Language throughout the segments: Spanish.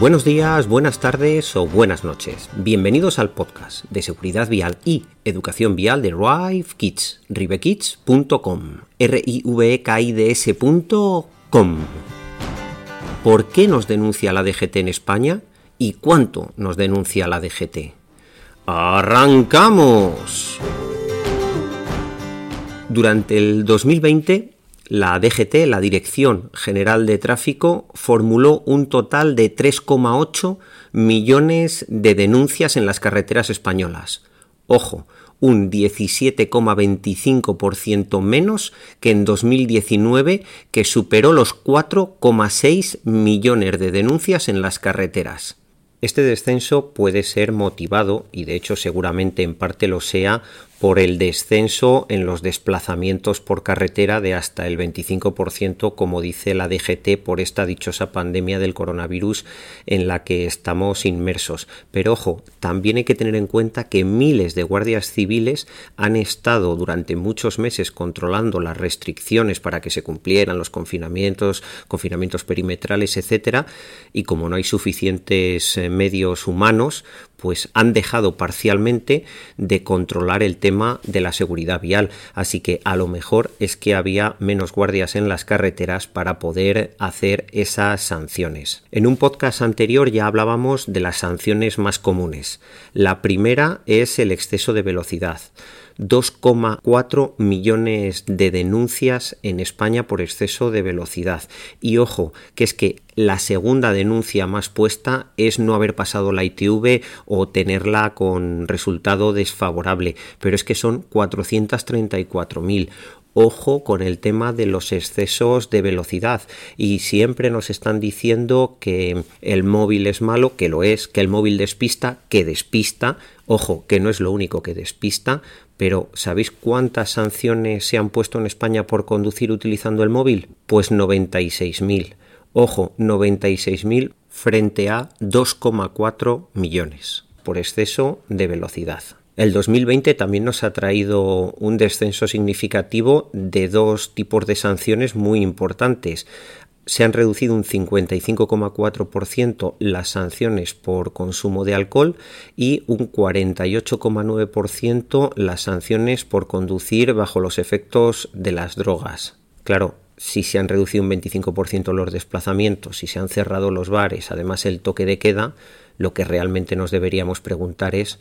Buenos días, buenas tardes o buenas noches. Bienvenidos al podcast de seguridad vial y educación vial de Rive Kids, rivekids.com, r i v e k i d s.com. ¿Por qué nos denuncia la DGT en España y cuánto nos denuncia la DGT? ¡Arrancamos! Durante el 2020 la DGT, la Dirección General de Tráfico, formuló un total de 3,8 millones de denuncias en las carreteras españolas. Ojo, un 17,25% menos que en 2019, que superó los 4,6 millones de denuncias en las carreteras. Este descenso puede ser motivado, y de hecho seguramente en parte lo sea, por el descenso en los desplazamientos por carretera de hasta el 25%, como dice la DGT, por esta dichosa pandemia del coronavirus en la que estamos inmersos. Pero ojo, también hay que tener en cuenta que miles de guardias civiles han estado durante muchos meses controlando las restricciones para que se cumplieran los confinamientos, confinamientos perimetrales, etcétera, y como no hay suficientes eh, medios humanos, pues han dejado parcialmente de controlar el tema de la seguridad vial. Así que a lo mejor es que había menos guardias en las carreteras para poder hacer esas sanciones. En un podcast anterior ya hablábamos de las sanciones más comunes. La primera es el exceso de velocidad. 2,4 millones de denuncias en España por exceso de velocidad. Y ojo, que es que la segunda denuncia más puesta es no haber pasado la ITV o tenerla con resultado desfavorable, pero es que son 434.000 ojo con el tema de los excesos de velocidad y siempre nos están diciendo que el móvil es malo, que lo es, que el móvil despista, que despista, ojo, que no es lo único que despista, pero ¿sabéis cuántas sanciones se han puesto en España por conducir utilizando el móvil? Pues 96.000. Ojo, 96.000 frente a 2,4 millones por exceso de velocidad. El 2020 también nos ha traído un descenso significativo de dos tipos de sanciones muy importantes se han reducido un 55,4% las sanciones por consumo de alcohol y un 48,9% las sanciones por conducir bajo los efectos de las drogas. Claro, si se han reducido un 25% los desplazamientos, si se han cerrado los bares, además el toque de queda, lo que realmente nos deberíamos preguntar es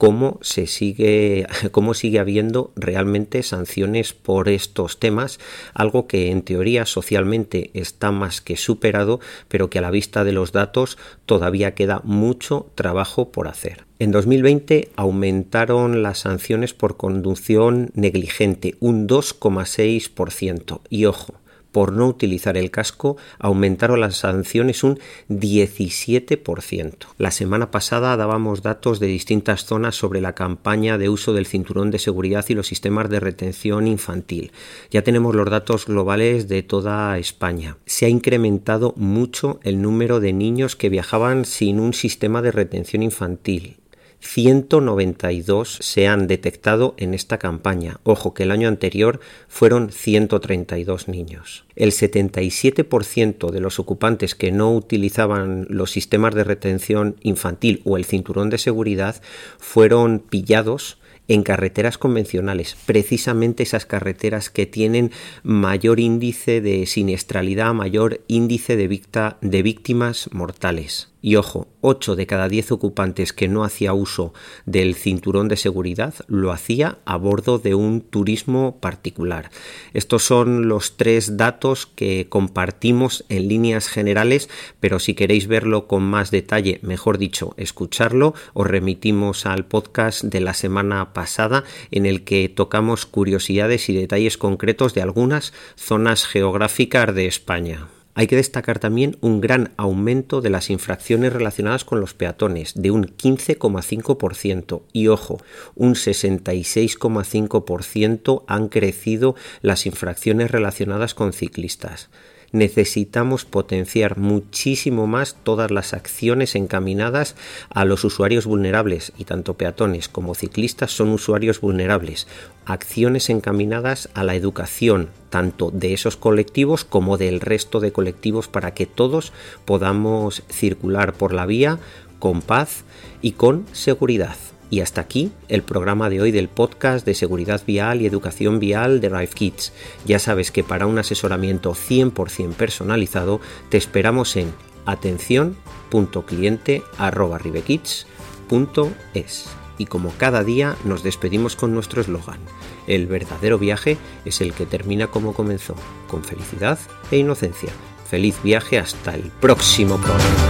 cómo se sigue, cómo sigue habiendo realmente sanciones por estos temas, algo que en teoría socialmente está más que superado, pero que a la vista de los datos todavía queda mucho trabajo por hacer. En 2020 aumentaron las sanciones por conducción negligente un 2,6% y ojo, por no utilizar el casco aumentaron las sanciones un 17%. La semana pasada dábamos datos de distintas zonas sobre la campaña de uso del cinturón de seguridad y los sistemas de retención infantil. Ya tenemos los datos globales de toda España. Se ha incrementado mucho el número de niños que viajaban sin un sistema de retención infantil 192 se han detectado en esta campaña. Ojo que el año anterior fueron 132 niños. El 77% de los ocupantes que no utilizaban los sistemas de retención infantil o el cinturón de seguridad fueron pillados en carreteras convencionales, precisamente esas carreteras que tienen mayor índice de siniestralidad, mayor índice de, de víctimas mortales. Y ojo, 8 de cada 10 ocupantes que no hacía uso del cinturón de seguridad lo hacía a bordo de un turismo particular. Estos son los tres datos que compartimos en líneas generales, pero si queréis verlo con más detalle, mejor dicho, escucharlo, os remitimos al podcast de la semana pasada en el que tocamos curiosidades y detalles concretos de algunas zonas geográficas de España. Hay que destacar también un gran aumento de las infracciones relacionadas con los peatones, de un 15,5%. Y ojo, un 66,5% han crecido las infracciones relacionadas con ciclistas necesitamos potenciar muchísimo más todas las acciones encaminadas a los usuarios vulnerables y tanto peatones como ciclistas son usuarios vulnerables. Acciones encaminadas a la educación tanto de esos colectivos como del resto de colectivos para que todos podamos circular por la vía con paz y con seguridad. Y hasta aquí el programa de hoy del podcast de seguridad vial y educación vial de Drive Kids. Ya sabes que para un asesoramiento 100% personalizado te esperamos en atención.cliente.ribekids.es. Y como cada día nos despedimos con nuestro eslogan, el verdadero viaje es el que termina como comenzó, con felicidad e inocencia. Feliz viaje hasta el próximo programa.